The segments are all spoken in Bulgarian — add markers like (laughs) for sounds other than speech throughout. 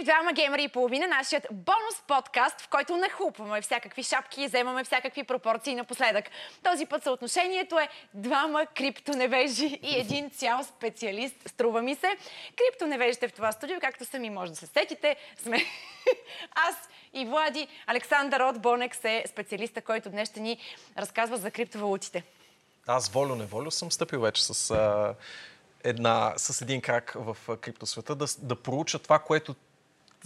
в Двама геймери и половина, нашият бонус подкаст, в който нахлупваме всякакви шапки и вземаме всякакви пропорции напоследък. Този път съотношението е двама криптоневежи и един цял специалист, струва ми се. Криптоневежите в това студио, както сами може да се сетите, сме (laughs) аз и Влади. Александър от Бонекс е специалиста, който днес ще ни разказва за криптовалутите. Аз волю-неволю съм стъпил вече с, една, с един крак в криптосвета да, да проуча това, което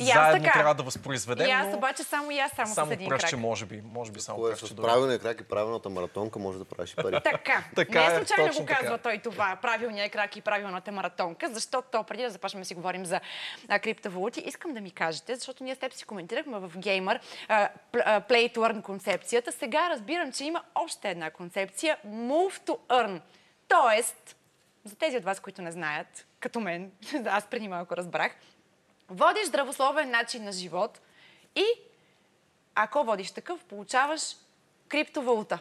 И аз заедно така. трябва да възпроизведем. И аз обаче само и аз само, само с един пръстче, крак. може би. Може би само Кое е пръстче. с правилния крак и правилната маратонка може да правиш пари. (laughs) Така, Така не е, случайно точно го казва така. той това, правилния крак и правилната маратонка, защото то преди да започнем да си говорим за а, криптовалути, искам да ми кажете, защото ние с теб си коментирахме в Gamer а, Play to Earn концепцията. Сега разбирам, че има още една концепция Move to Earn. Тоест, за тези от вас, които не знаят, като мен, (laughs) аз преди малко разбрах, водиш здравословен начин на живот и ако водиш такъв, получаваш криптовалута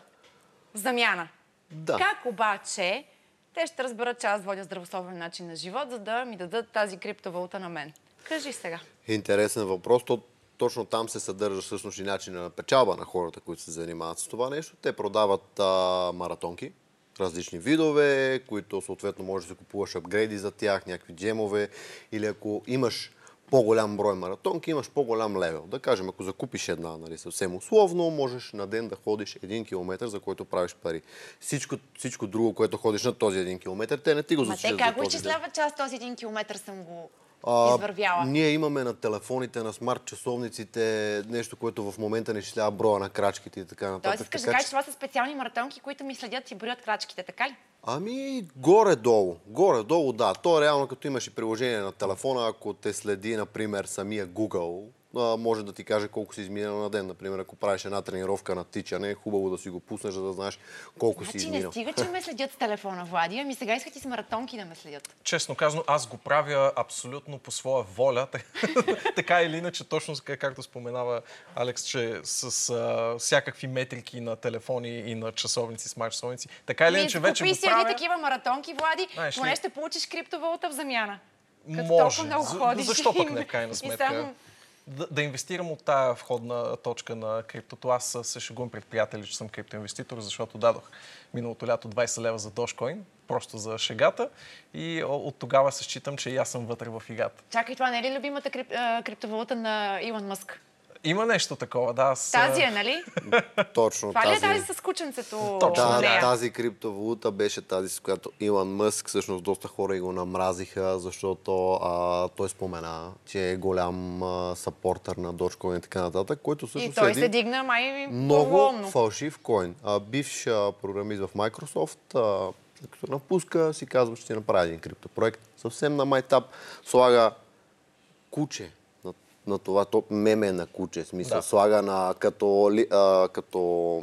замяна. Да. Как обаче те ще разберат, че аз водя здравословен начин на живот, за да ми дадат тази криптовалута на мен? Кажи сега. Интересен въпрос. То, точно там се съдържа всъщност и начина на печалба на хората, които се занимават с това нещо. Те продават а, маратонки, различни видове, които съответно може да се купуваш апгрейди за тях, някакви джемове или ако имаш по-голям брой маратонки, имаш по-голям левел. Да кажем, ако закупиш една, нали, съвсем условно, можеш на ден да ходиш един километр, за който правиш пари. Всичко, всичко друго, което ходиш на този един километр, те не ти го Ма зачитат те за как го изчисляват, че аз този един километр съм го А, извървяла? Ние имаме на телефоните, на смарт часовниците нещо, което в момента не изчислява броя на крачките и така нататък. Тоест, искаш да Така кажеш, че- че това са специални маратонки, които ми следят и броят крачките, така ли? Ами, горе-долу. Горе-долу, да. То реално като имаш и приложение на телефона, ако те следи, например, самия Google, може да ти каже колко си изминал на ден. Например, ако правиш една тренировка на тичане, е хубаво да си го пуснеш, за да знаеш колко си Значи не изминал. стига, че ме следят с телефона, Влади, ами сега искат и с маратонки да ме следят. Честно казано, аз го правя абсолютно по своя воля. (laughs) така или иначе, точно както споменава Алекс, че с а, всякакви метрики на телефони и на часовници, смарт часовници, така или иначе вече купи го си едни правя. такива маратонки, Влади, Знаеш поне ще получиш криптовалута в замяна. Като Може. толкова много За- ходиш. Защо пък не, крайна (laughs) и сметка? Да, да инвестирам от тая входна точка на криптото. Аз се шегувам пред приятели, че съм криптоинвеститор, защото дадох миналото лято 20 лева за Dogecoin, просто за шегата. И от тогава се считам, че и аз съм вътре в играта. Чакай, това не е ли любимата крип, криптовалута на Илон Мъск? Има нещо такова, да. Аз, Тази е, нали? Точно Това ли е тази. тази с кученцето Точно, Да, нея? тази криптовалута беше тази, с която Илон Мъск, всъщност доста хора и го намразиха, защото а, той спомена, че е голям а, сапортър на Dogecoin и така нататък, който И всъщност той е се дигна май много по-ломно. фалшив коин. А, бивш а, програмист в Microsoft, а, като напуска, си казва, че ще направи един криптопроект. Съвсем на майтап слага куче на, това, то меме на куче, смисъл, Да. слага на като, а, като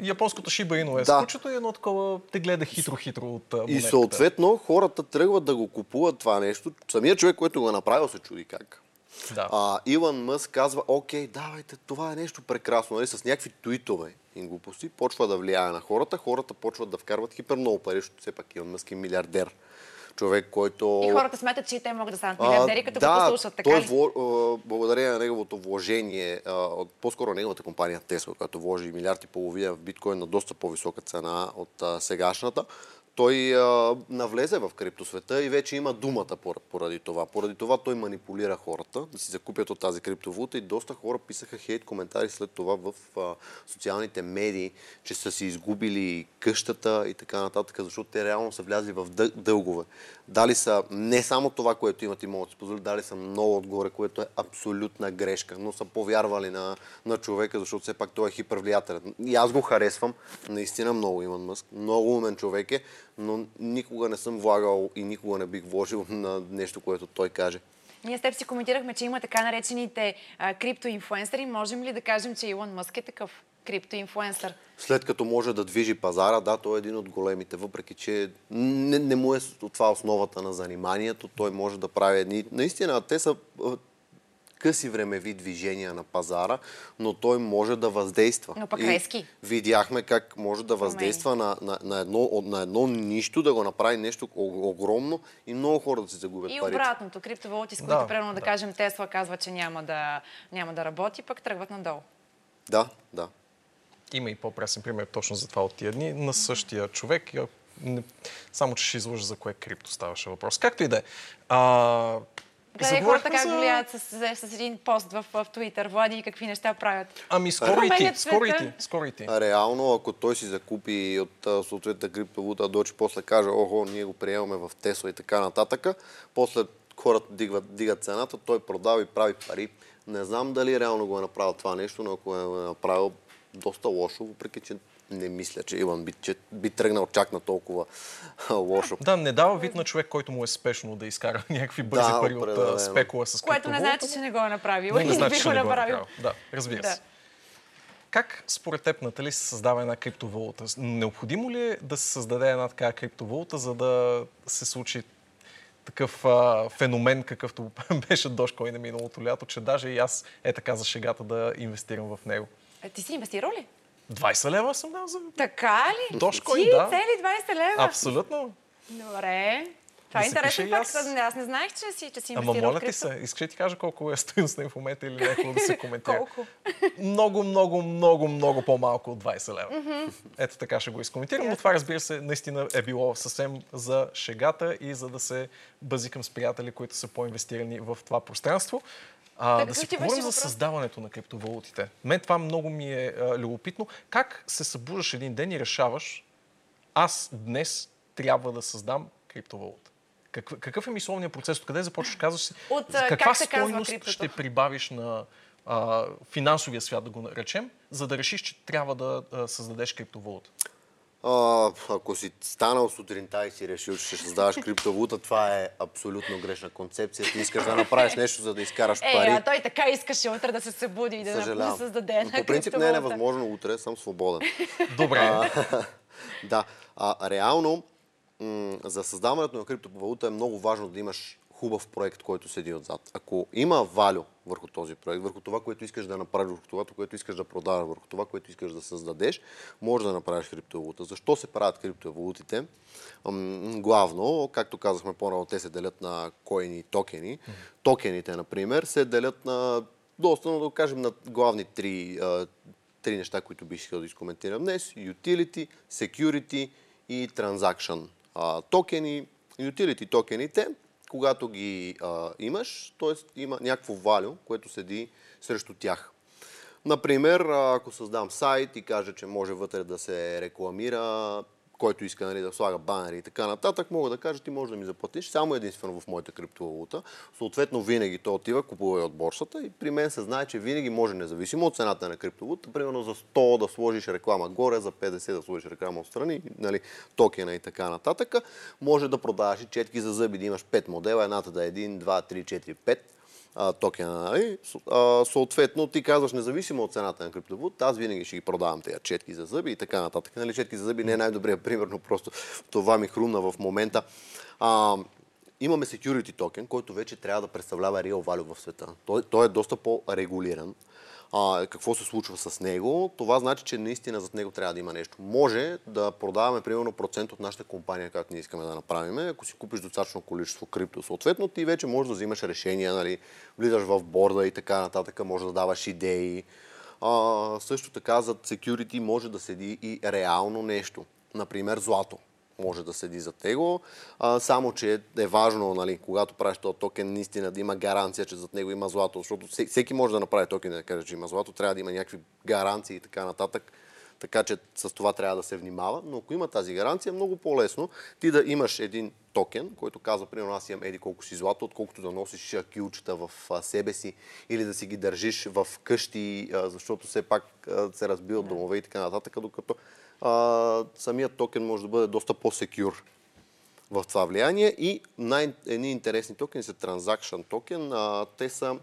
Японското Shiba Inu е Да. с кучето и едно такова те гледа хитро-хитро от а, И монетката. съответно хората тръгват да го купуват това нещо. Самият човек, който го е направил, се чуди как. Да. А, Илон Мъск казва, окей, давайте, това е нещо прекрасно, нали, с някакви твитове и глупости, почва да влияе на хората, хората почват да вкарват хипер много пари, защото все пак Илон Мъск е милиардер. Човек, който... И хората смятат, че и те могат да станат милиардери, като да, го послушат, така той ли? а, благодарение на неговото вложение, от- по-скоро неговата компания Тесла, която вложи милиард и половина в биткоин на доста по-висока цена от сегашната, той а, навлезе в криптосвета и вече има думата пор- поради това. Поради това той манипулира хората да си закупят от тази криптовалута и доста хора писаха хейт коментари след това в а, социалните медии, че са си изгубили къщата и така нататък, защото те реално са влязли в дъ- дългове. Дали са не само това, което имат и могат да си позволят, дали са много отгоре, което е абсолютна грешка, но са повярвали на, на човека, защото все пак той е хипервлиятелен. И аз го харесвам, наистина много Илон Мъск, много умен човек е, но никога не съм влагал и никога не бих вложил (laughs) на нещо, което той каже. Ние с теб си коментирахме, че има така наречените а, криптоинфлуенсъри. Можем ли да кажем, че Илон Мъск е такъв криптоинфлуенсър? След като може да движи пазара, да, той е един от големите, въпреки че не, не му е това основата на заниманието, той може да прави едни... Наистина, те са къси времеви движения на пазара, но той може да въздейства. Но пък И резки. Видяхме как може да въздейства на, на, на, едно, на едно нищо, да го направи нещо огромно и много хора да се загубят И парите. обратното, криптовалути, с които, Да, примерно, да, да. кажем, Тесла казва, че няма да, няма да работи, пък тръгват надолу. Да, да. Има и по-пресен пример точно за това от тия дни на същия човек. Само, че ще излъжа за кое крипто ставаше въпрос. Както и да е. Гледай хората как за- влияят с, с, с един пост в, в Twitter, Влади, и какви неща правят. Ами скоро и ти, скоро и ти, скоро и ти. Реално, ако той си закупи от съответната криптовалута, доче после каже, охо, ние го приемаме в Тесла и така нататък, после хората дигат, дигат цената, той продава и прави пари. Не знам дали реално го е направил това нещо, но ако е направил доста лошо, въпреки че не мисля, че Иван би, че би тръгнал чак на толкова лошо. Да, не дава вид на човек, който му е спешно да изкара (laughs) някакви бързи Да, пари от определено. а, спекула с Което не значи, че не го е направил. Не, и не значи, че го не го е направил. направил. Да, разбира Да. се. Как според теб, Натали, се създава една криптовалута? Необходимо ли е да се създаде една такава криптовалута, за да се случи такъв а, феномен, какъвто (laughs) беше Dogecoin на миналото лято, че даже и аз е така за шегата да инвестирам в него. Е, ти си инвестирал ли? 20 лева съм дал за... Така ли? Dogecoin, ти да. цели 20 лева? Абсолютно. Добре. Това е се интересен факт. аз. Аз не знаех, че си, че си Ама моля ти се, искаш ти кажа колко е стоеност на в момента или някакво да се (laughs) коментира? Колко? Много, много, много, много по-малко от 20 лева. Ето така ще го изкоментирам, но това разбира се наистина е било съвсем за шегата и за да се бъзикам с приятели, които са по-инвестирани в това пространство. А, Така, да си поговорим за създаването на криптовалутите. Мен това много ми е а, любопитно. Как се събуждаш един ден и решаваш, аз днес трябва да създам криптовалута? Какъв, какъв е мисловният процес? Откъде започваш? Казваш си, От, а, каква как се казва стойност криптото? ще прибавиш на а, финансовия свят, да го наречем, за да решиш, че трябва да а, създадеш криптовалута? А, ако си станал сутринта и си решил, че ще създаваш криптовалута, това е абсолютно грешна концепция. Ти искаш да направиш нещо, за да изкараш Е, пари. а той така искаше утре да се събуди и да, да Съжалявам. създаде една По принцип не е невъзможно утре, съм свободен. Добре. (laughs) Да, а, реално за създаването на криптовалута е много важно да имаш хубав проект, който седи отзад. Ако има валю върху този проект, върху това, което искаш да направиш, върху това, което искаш да продаваш, върху това, което искаш да създадеш, може да направиш криптовалута. Защо се правят криптовалутите? Главно, както казахме по-рано, те се делят на коини и токени. Токените, например, се делят на доста, но да кажем на главни три, три неща, които бих искал да изкоментирам днес. Utility, Security и Transaction. Токени, Utility токените, когато ги а, имаш, т.е. има някакво value, което седи срещу тях. Например, ако създам сайт и кажа, че може вътре да се рекламира, който иска нали, да слага банери и така нататък, мога да кажа, ти можеш да ми заплатиш само единствено в моята криптовалута. Съответно, винаги то отива, купува и от борсата и при мен се знае, че винаги може, независимо от цената на криптовалута, примерно за 100 да сложиш реклама горе, за 50 да сложиш реклама отстрани, нали, токена и така нататък, може да продаваш и четки за зъби, да имаш 5 модела, едната да е 1, 2, 3, 4, 5 а, токена. Нали? А, съответно, ти казваш, независимо от цената на криптовалута, аз винаги ще ги продавам тези четки за зъби и така нататък. Нали, четки за зъби не е най-добрият пример, но просто това ми хрумна в момента. А, имаме security токен, който вече трябва да представлява real value в света. Той, той е доста по-регулиран. А, какво се случва с него? Това значи, че наистина зад него трябва да има нещо. Може да продаваме примерно процент от нашата компания, както ние искаме да направим. Ако си купиш достатъчно количество крипто, съответно ти вече можеш да взимаш решения, нали, влизаш в борда и така нататък, може да даваш идеи. А, също така зад security може да седи и реално нещо. Например, злато може да седи за него. А, само, че е важно, нали, когато правиш този токен, наистина да има гаранция, че зад него има злато, защото всеки- може да направи токен и да каже, че има злато, трябва да има някакви гаранции и така нататък. Така че с това трябва да се внимава, но ако има тази гаранция, е много по-лесно ти да имаш един токен, който казва, примерно аз имам еди колко си злато, отколкото да носиш кюлчета в себе си или да си ги държиш в къщи, защото все пак се разбиват домове и така нататък, докато а, самият токен може да бъде доста по-секюр в това влияние. И най- едни интересни токени са Transaction токен. А, те са,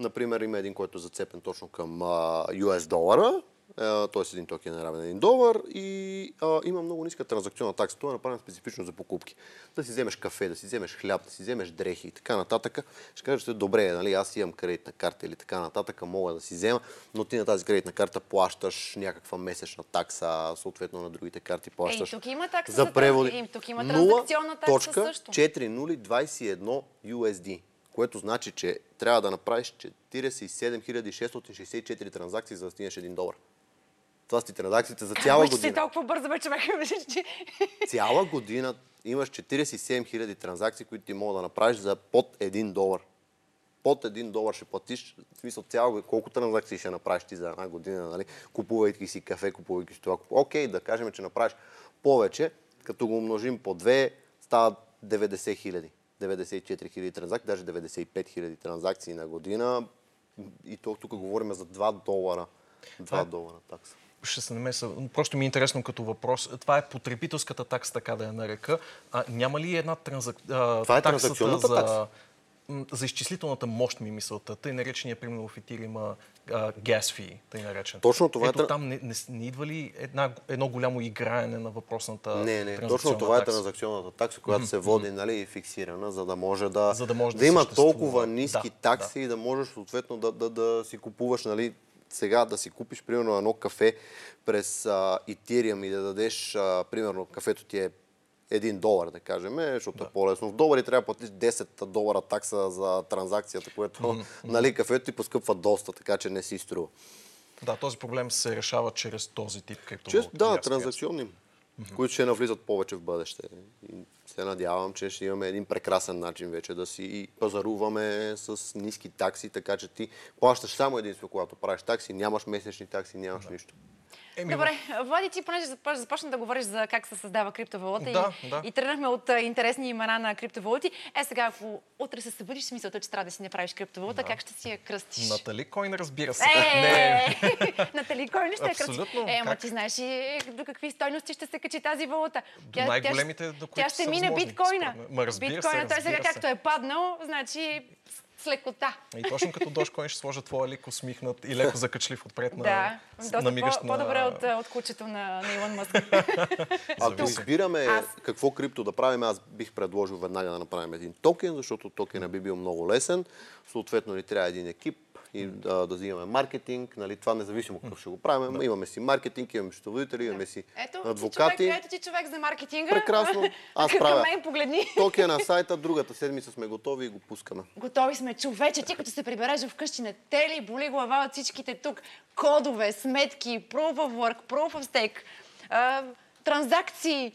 например, има един, който е зацепен точно към а, US долара. т.е. един токен е равен на 1 долар и а, има много ниска транзакционна такса. Това е направено специфично за покупки. Да си вземеш кафе, да си вземеш хляб, да си вземеш дрехи и така нататък. Ще кажете, добре, нали, аз имам кредитна карта или така нататък, мога да си взема, но ти на тази кредитна карта плащаш някаква месечна такса, съответно на другите карти плащаш. Ей, тук има такса за преводи. Ей, тук има транзакционна такса също. 4021 USD което значи, че трябва да направиш 47 664 транзакции, за да стигнеш 1 долар. Ти транзакциите за цяла година. Ще толкова бързо бе, човек. (laughs) Цяла година имаш 47 000 транзакции, които ти могат да направиш за под 1 долар. Под 1 долар ще платиш, в смисъл цяла година, колко транзакции ще направиш ти за една година, нали? купувайки си кафе, купувайки си това. Окей, да кажем, че направиш повече, като го умножим по 2, стават 90 хиляди. 94 хиляди транзакции, даже 95 хиляди транзакции на година. И то, тук говорим за 2 долара. 2 Това е- долара такса. Ще се намеса. Просто ми е интересно като въпрос. Това е потребителската такса, така да я нарека. А, няма ли една транзак... Това е транзакционната за... такса. За изчислителната мощ ми мисълта. Тъй наречения, примерно в Ефир има gas fee, тъй наречен. Точно това е Ето тра- там не, не, не идва ли една, едно голямо играене на въпросната Не, не, точно това е такса? транзакционната такса, която се води нали, и фиксирана, за да може да, За да може да има съществува. толкова ниски Да, такси и да можеш съответно да, да, да си купуваш, нали, сега да си купиш примерно едно кафе през а, Ethereum и да дадеш, а, примерно кафето ти е 1 долар, да кажем, защото е по-лесно. В долари трябва да платиш 10 долара такса за транзакцията, което нали, кафето ти поскъпва доста, така че не си струва. Да, този проблем се решава чрез този тип криптовалути. да, Ясно, които ще навлизат повече в бъдеще. И се надявам, че ще имаме един прекрасен начин вече да си пазаруваме с ниски такси, така че ти плащаш само единствено, когато правиш такси, нямаш месечни такси, нямаш нищо. Еми, Добре, Влади, ти понеже започ- започна да говориш за как се създава криптовалута Да, и, да. и тръгнахме от интересни имена на криптовалути. Е, сега, ако утре се събудиш с мисълта, че трябва да си направиш криптовалута, как ще си я кръстиш? Натали Койн, разбира се. Е, (laughs) Натали, (laughs) кой ли ще я кръсти? Абсолютно. Е, ама ти знаеш и до какви стойности ще се качи тази валута. До най-големите, до които Тя ще мине биткоина. Ма, разбира биткоина, той сега както е паднал, значи с лекота. И точно като Дошкоин ще сложа твоя леко усмихнат и леко закачлив отпред на Да, доста намигащ по- на- по-добре от, от кучето на, на Илон Мъск. (laughs) Ако избираме Аз. какво крипто да правим, аз бих предложил веднага да направим един токен, защото токена би бил много лесен. Съответно ни трябва един екип и да, да взимаме маркетинг. Нали, това независимо какъв ще го правим. Имаме си маркетинг, имаме счетоводители, имаме си Ето, ти адвокати. човек, ето ти човек за маркетинга. Прекрасно. Аз Към правя. мен погледни. Токен на сайта, другата седмица сме готови и го пускаме. Готови сме, човече. Ти като се прибереш вкъщи, не те ли боли глава от всичките тук? Кодове, сметки, proof of work, proof of stake, транзакции.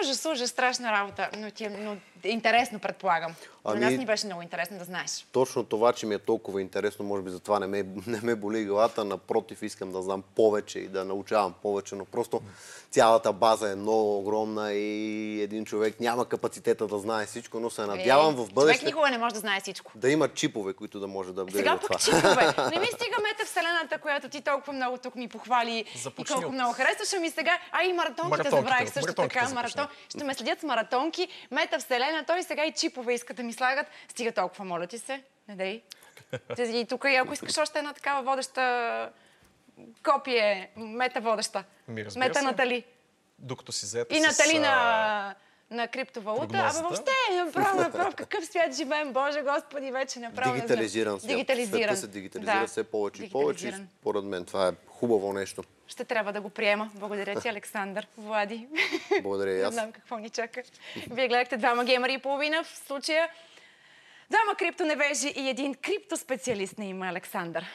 Ужас, ужас, страшна работа. Но, ти е, но е интересно, предполагам. Ами- На нас ни беше много интересно да знаеш. Точно това, че ми е толкова интересно, може би затова не ме, (laughs) не ме боли главата. Напротив, искам да знам повече и да научавам повече, но просто цялата база е много огромна и един човек няма капацитета да знае всичко, но се надявам Е, в бъдеще Човек никога не може да знае всичко. да има чипове, които да може да Сега гледат пък това. чипове. (laughs) Не ми стига метавселената, която ти толкова много тук ми похвали Започни и колко от- много харесваш. Ами сега, а и маратонките Маратонките, забравих също маратонките така. Маратон. Ще ме следят с маратонки, метавселена, той сега и чипове искат да ми слагат. Стига толкова, моля ти се. Не дей. И тук, ако искаш още една такава водеща копие, мета водеща. Ми, мета се. Натали. Докато си взете И с, Натали а, на, на криптовалута. Абе въобще, направо, направо, в какъв свят живеем, Боже Господи, вече направо. не знам. Дигитализиран свят. Дигитализиран. Света се дигитализира Да. все повече и повече. Според мен това е хубаво нещо ще трябва да го приема. Благодаря ти, (laughs) Александър. Влади. Благодаря и аз. Не знам какво ни чака. Вие гледахте двама геймери и половина. В случая двама криптоневежи и един криптоспециалист на има Александър.